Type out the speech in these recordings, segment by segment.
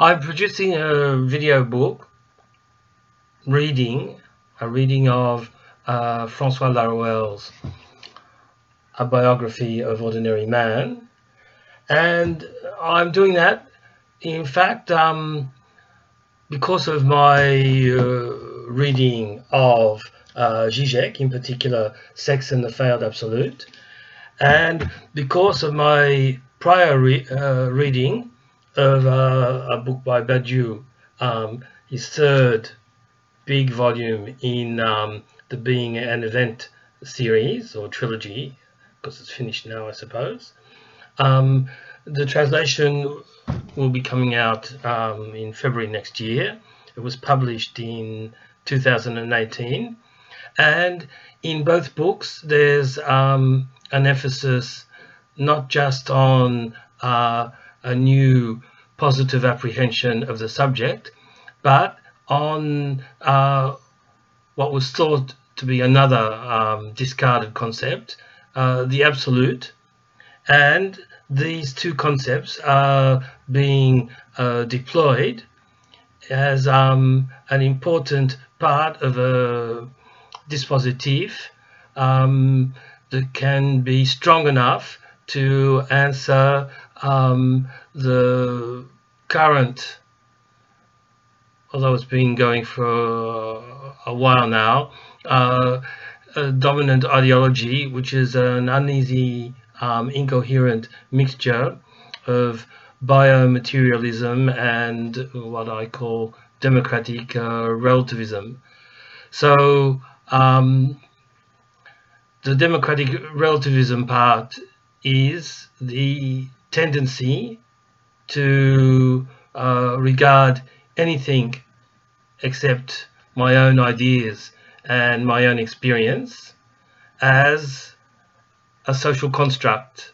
I'm producing a video book reading, a reading of uh, Francois Laruelle's A Biography of Ordinary Man. And I'm doing that, in fact, um, because of my uh, reading of uh, Zizek, in particular, Sex and the Failed Absolute, and because of my prior re uh, reading of uh, a book by Badiou, um, his third big volume in um, the Being and Event series or trilogy, because it's finished now, I suppose. Um, the translation will be coming out um, in February next year. It was published in 2018. And in both books, there's um, an emphasis not just on uh, a new positive apprehension of the subject, but on uh, what was thought to be another um, discarded concept, uh, the absolute. And these two concepts are being uh, deployed as um, an important part of a dispositif um, that can be strong enough to answer um, the current, although it's been going for a while now, uh, dominant ideology, which is an uneasy, um, incoherent mixture of biomaterialism and what I call democratic uh, relativism. So um, the democratic relativism part is the tendency to uh, regard anything except my own ideas and my own experience as a social construct.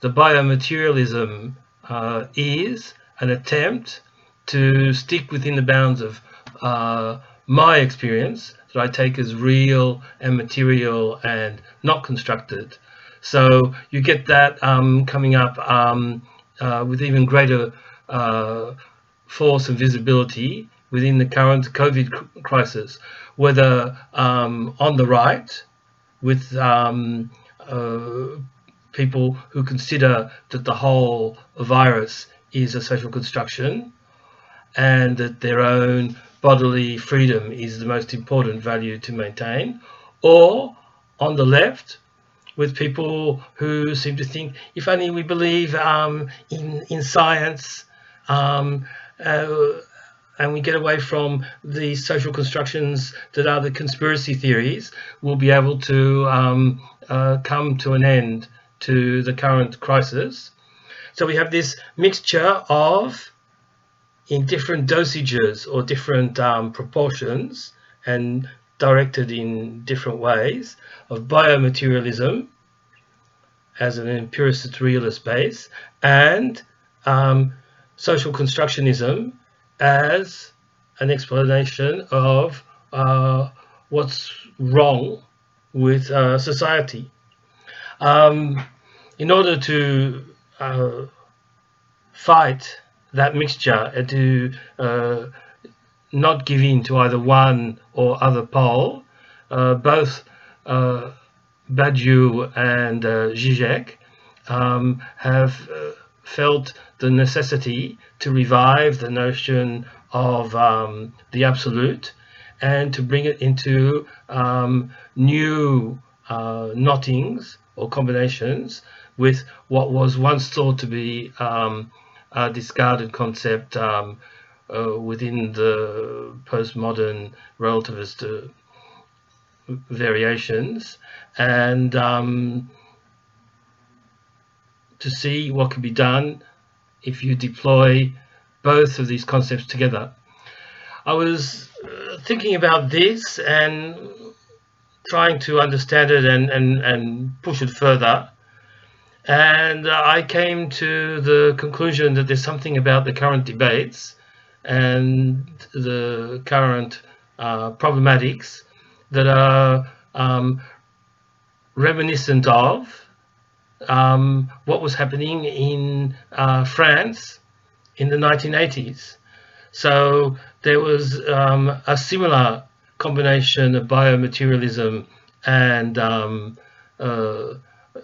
The biomaterialism uh, is an attempt to stick within the bounds of uh, my experience that I take as real and material and not constructed. So you get that um, coming up um, uh, with even greater uh, force and visibility within the current COVID crisis, whether um, on the right with um, uh, people who consider that the whole virus is a social construction and that their own bodily freedom is the most important value to maintain, or on the left, with people who seem to think if only we believe um, in in science um, uh, and we get away from the social constructions that are the conspiracy theories, we'll be able to um, uh, come to an end to the current crisis. So we have this mixture of in different dosages or different um, proportions and directed in different ways of biomaterialism as an empiricist realist base and um, social constructionism as an explanation of uh, what's wrong with uh, society. Um, in order to uh, fight that mixture and to uh, not give in to either one or other pole. Uh, both uh, Badiou and uh, Zizek um, have uh, felt the necessity to revive the notion of um, the absolute and to bring it into um, new uh, knottings or combinations with what was once thought to be um, a discarded concept um, uh, within the postmodern relativist uh, variations and um, to see what can be done if you deploy both of these concepts together. I was uh, thinking about this and trying to understand it and, and, and push it further and I came to the conclusion that there's something about the current debates and the current uh, problematics that are um, reminiscent of um, what was happening in uh, France in the 1980s. So there was um, a similar combination of biomaterialism and um, uh,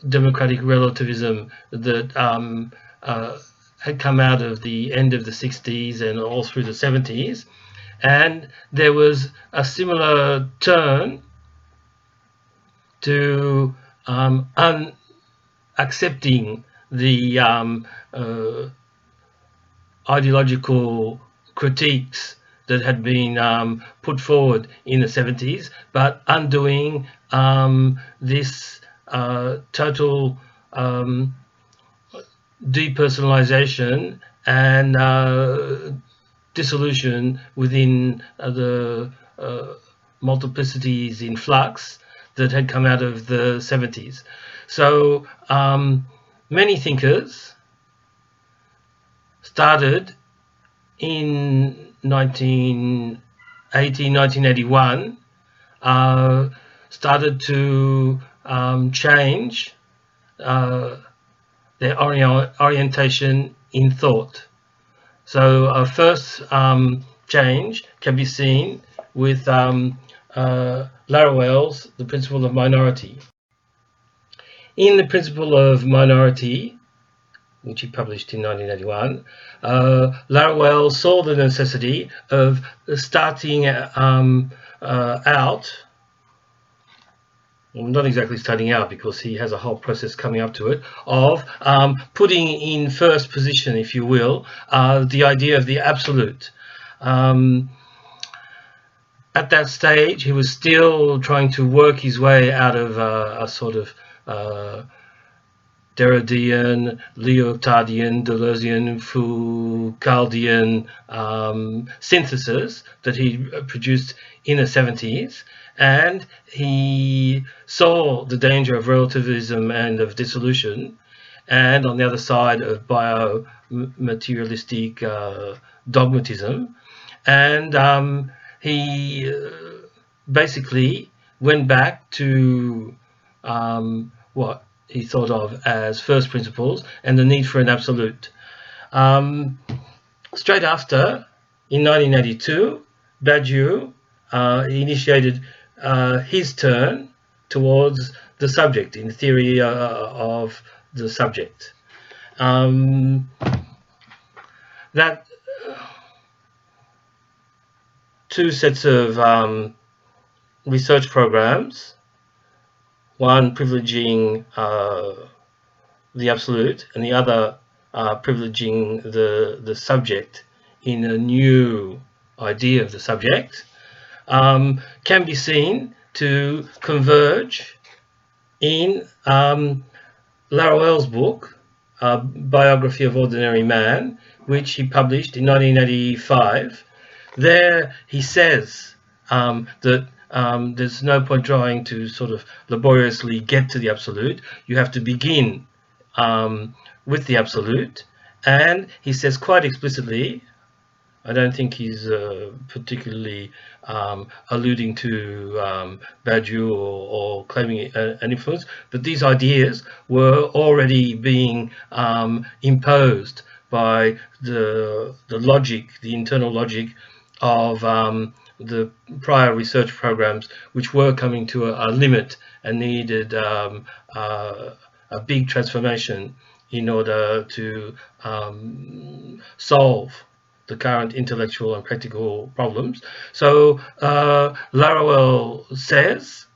democratic relativism that um, uh, had come out of the end of the 60s and all through the 70s. And there was a similar turn to um, un accepting the um, uh, ideological critiques that had been um, put forward in the 70s, but undoing um, this uh, total um, depersonalization and uh, dissolution within uh, the uh, multiplicities in flux that had come out of the 70s. So um, many thinkers started in 1980, 1981, uh, started to um, change uh, their ori orientation in thought. So a first um, change can be seen with um, uh, Laruelle's The Principle of Minority. In The Principle of Minority, which he published in 1981, uh, Laruelle saw the necessity of starting um, uh, out well, not exactly starting out because he has a whole process coming up to it of um, putting in first position, if you will, uh, the idea of the absolute. Um, at that stage, he was still trying to work his way out of uh, a sort of uh, Derridean, Lyotardian, Deleuzian, Foucauldian um, synthesis that he produced in the 70s and he saw the danger of relativism and of dissolution, and on the other side of biomaterialistic uh, dogmatism, and um, he uh, basically went back to um, what he thought of as first principles and the need for an absolute. Um, straight after, in 1982, Badiou uh, initiated uh, his turn towards the subject in theory uh, of the subject. Um, that two sets of um, research programs, one privileging uh, the absolute and the other uh, privileging the, the subject in a new idea of the subject, um, can be seen to converge in um, book, uh, Biography of Ordinary Man, which he published in 1985. There he says um, that um, there's no point trying to sort of laboriously get to the absolute. You have to begin um, with the absolute. And he says quite explicitly, I don't think he's uh, particularly um, alluding to um, or, or claiming a, an influence, but these ideas were already being um, imposed by the, the logic, the internal logic of um, the prior research programs, which were coming to a, a limit and needed um, uh, a big transformation in order to um, solve the current intellectual and practical problems. So uh, Laruelle says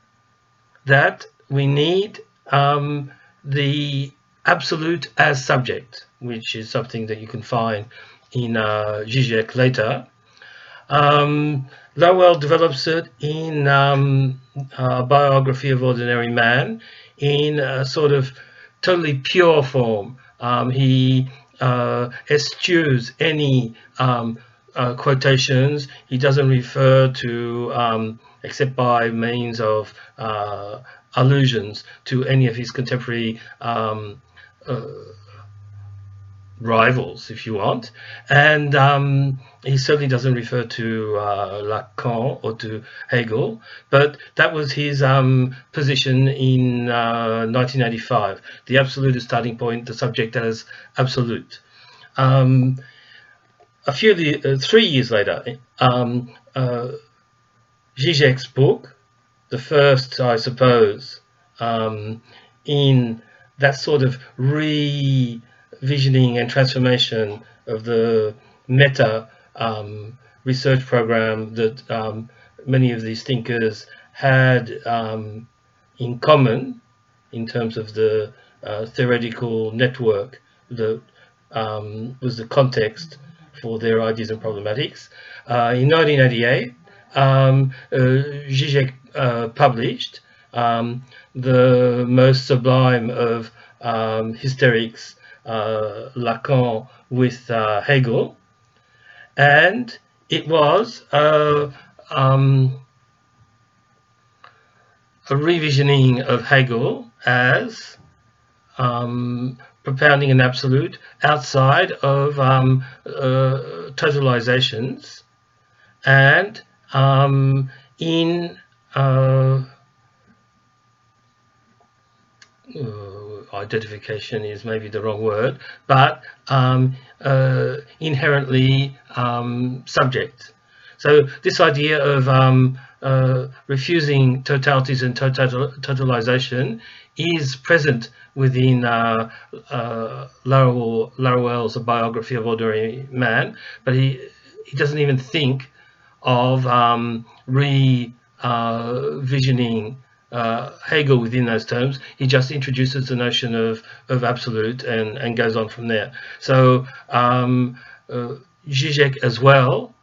that we need um, the absolute as subject, which is something that you can find in uh, Zizek later. Um, Laruelle develops it in um, a biography of ordinary man in a sort of totally pure form. Um, he uh, eschews any um, uh, quotations. He doesn't refer to, um, except by means of uh, allusions to any of his contemporary um, uh, rivals, if you want. And um, he certainly doesn't refer to uh, Lacan or to Hegel, but that was his um, position in uh, 1985. The absolute is starting point, the subject as absolute. Um, a few, uh, three years later, um, uh, Zizek's book, the first, I suppose, um, in that sort of revisioning and transformation of the meta um, research program that um, many of these thinkers had um, in common in terms of the uh, theoretical network that um, was the context for their ideas and problematics. Uh, in 1988, um, uh, Zizek uh, published um, the most sublime of um, hysterics, Lacan with uh, Hegel, and it was uh, um, a revisioning of Hegel as um, propounding an absolute outside of um, uh, totalizations and um, in uh, uh, identification is maybe the wrong word, but um, uh, inherently um, subject. So this idea of um, uh, refusing totalities and total totalization is present within uh, uh, biography of ordinary man, but he he doesn't even think of um, re uh, Hegel within those terms. He just introduces the notion of, of absolute and, and goes on from there. So um, uh, Zizek as well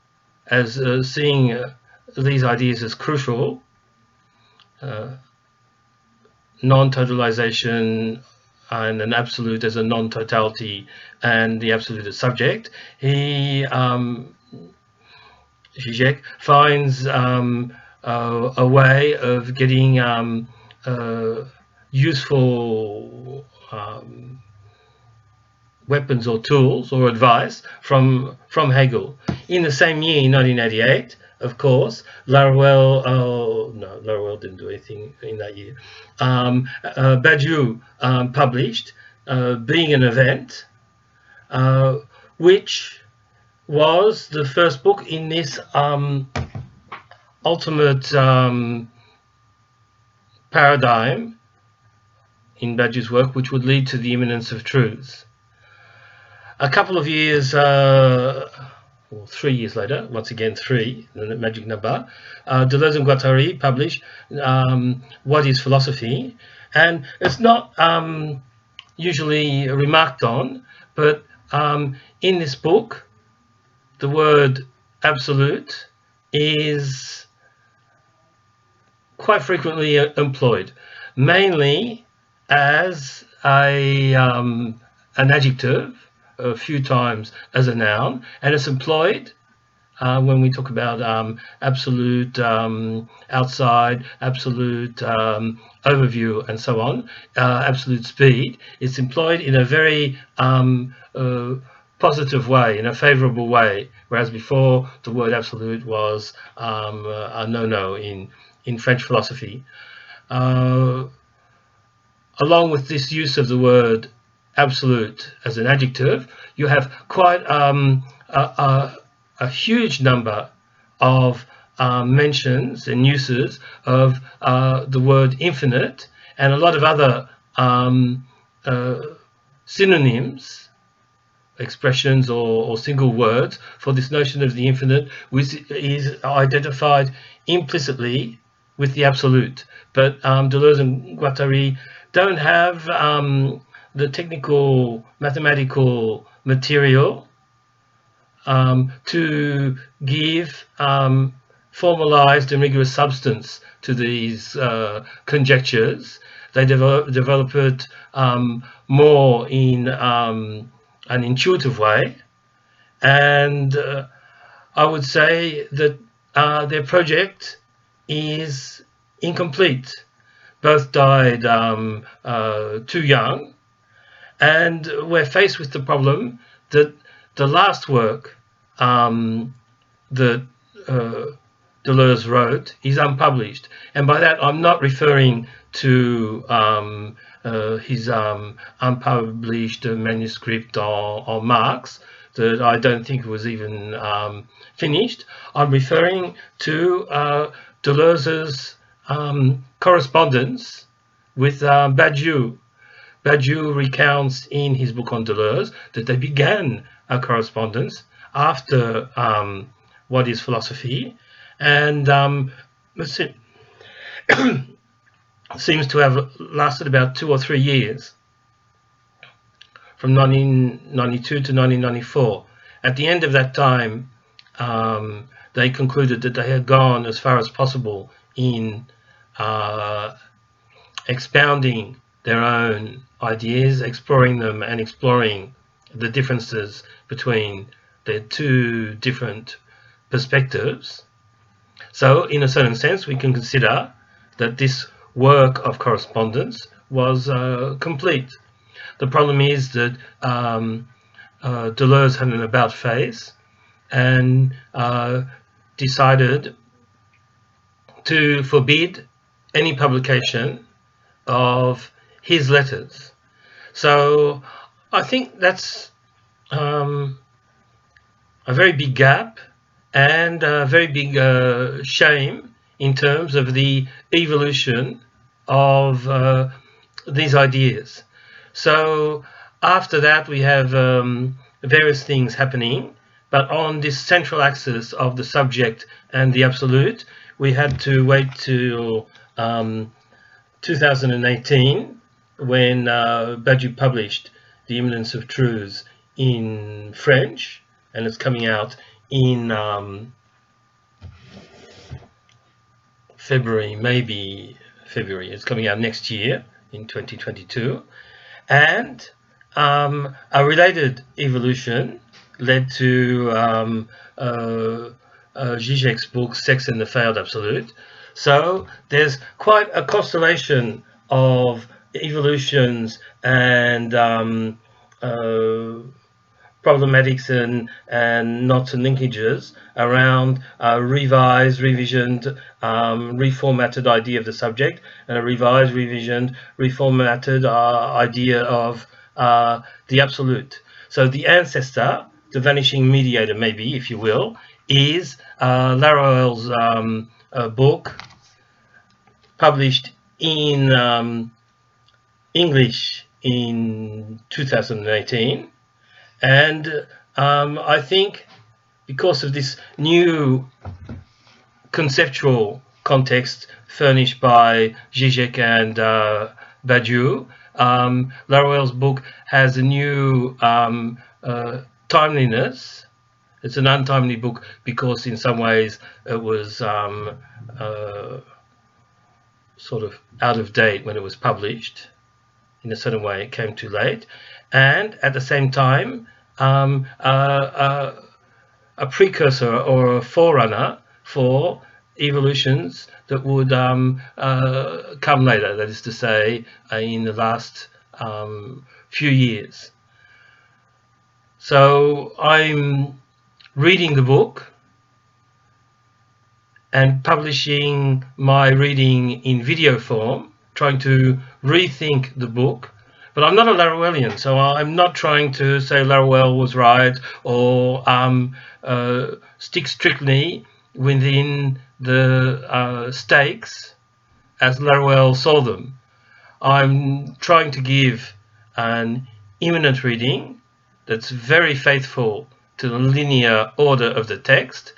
as uh, seeing uh, these ideas as crucial, uh, non-totalization and an absolute as a non-totality and the absolute as subject, he um, Zizek finds um, a way of getting um, uh, useful um, weapons or tools or advice from from Hegel. In the same year, in 1988, of course, Laruelle, oh no, Laruelle didn't do anything in that year. Um, uh, Badiou um, published uh, Being and Event, uh, which was the first book in this um, ultimate um, paradigm in Badiou's work, which would lead to the immanence of truths. A couple of years, uh, well, three years later, once again three, the magic number, uh, Deleuze and Guattari published um, What is Philosophy? And it's not um, usually remarked on, but um, in this book, the word absolute is quite frequently uh, employed, mainly as a um, an adjective, a few times as a noun, and it's employed uh, when we talk about um, absolute um, outside, absolute um, overview, and so on, uh, absolute speed. It's employed in a very um, uh, positive way, in a favorable way, whereas before the word absolute was um, a no-no in in French philosophy. Uh, along with this use of the word absolute as an adjective, you have quite um, a, a, a, huge number of uh, mentions and uses of uh, the word infinite and a lot of other um, uh, synonyms, expressions or, or, single words for this notion of the infinite, which is identified implicitly with the absolute. But um, Deleuze and Guattari don't have um, the technical mathematical material um, to give um, formalized and rigorous substance to these uh, conjectures. They develop, develop it um, more in um, an intuitive way. And uh, I would say that uh, their project is incomplete. Both died um, uh, too young, and we're faced with the problem that the last work um, that uh, Deleuze wrote is unpublished. And by that, I'm not referring to um, uh, his um, unpublished manuscript on, on Marx, that I don't think was even um, finished. I'm referring to uh, Deleuze's um, correspondence with uh, Badiou. Badiou recounts in his book on Deleuze that they began a correspondence after um, What is Philosophy, and um, seems to have lasted about two or three years from 1992 to 1994. At the end of that time, um, they concluded that they had gone as far as possible in uh, expounding their own ideas, exploring them, and exploring the differences between their two different perspectives. So, in a certain sense, we can consider that this work of correspondence was uh, complete. The problem is that um, uh, Deleuze had an about face and uh, decided to forbid any publication of his letters. So I think that's um, a very big gap and a very big uh, shame in terms of the evolution of uh, these ideas. So after that, we have um, various things happening, but on this central axis of the subject and the absolute, we had to wait till um, 2018 when uh, published The Immanence of Truths in French, and it's coming out in um, February, maybe February. It's coming out next year in 2022. And um, a related evolution led to um, uh, uh, Zizek's book, Sex and the Failed Absolute. So there's quite a constellation of evolutions and um, uh, problematics and, and knots and linkages around a revised, revisioned, um, reformatted idea of the subject and a revised, revisioned, reformatted uh, idea of uh, the absolute. So the ancestor, the vanishing mediator, maybe, if you will, is uh, Laruelle's um, uh, book published in um, English in 2018 and um, I think because of this new conceptual context furnished by Zizek and uh, Badiou, um, Laruelle's book has a new um, uh, timeliness. It's an untimely book because in some ways it was um, uh, sort of out of date when it was published. In a certain way, it came too late. And at the same time, um, a precursor or a forerunner for evolutions that would um, uh, come later, that is to say, uh, in the last um, few years. So I'm reading the book and publishing my reading in video form, trying to rethink the book but I'm not a Laruellian, so I'm not trying to say Laruelle was right or um, uh, stick strictly within the uh, stakes as Laruelle saw them. I'm trying to give an immanent reading that's very faithful to the linear order of the text,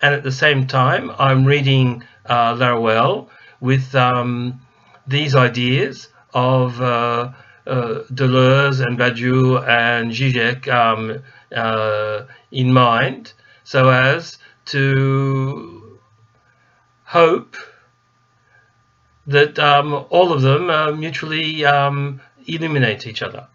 and at the same time, I'm reading uh, Laruelle with um, these ideas of uh, uh, Deleuze and Badiou and Zizek um, uh, in mind so as to hope that um, all of them mutually um, eliminate each other.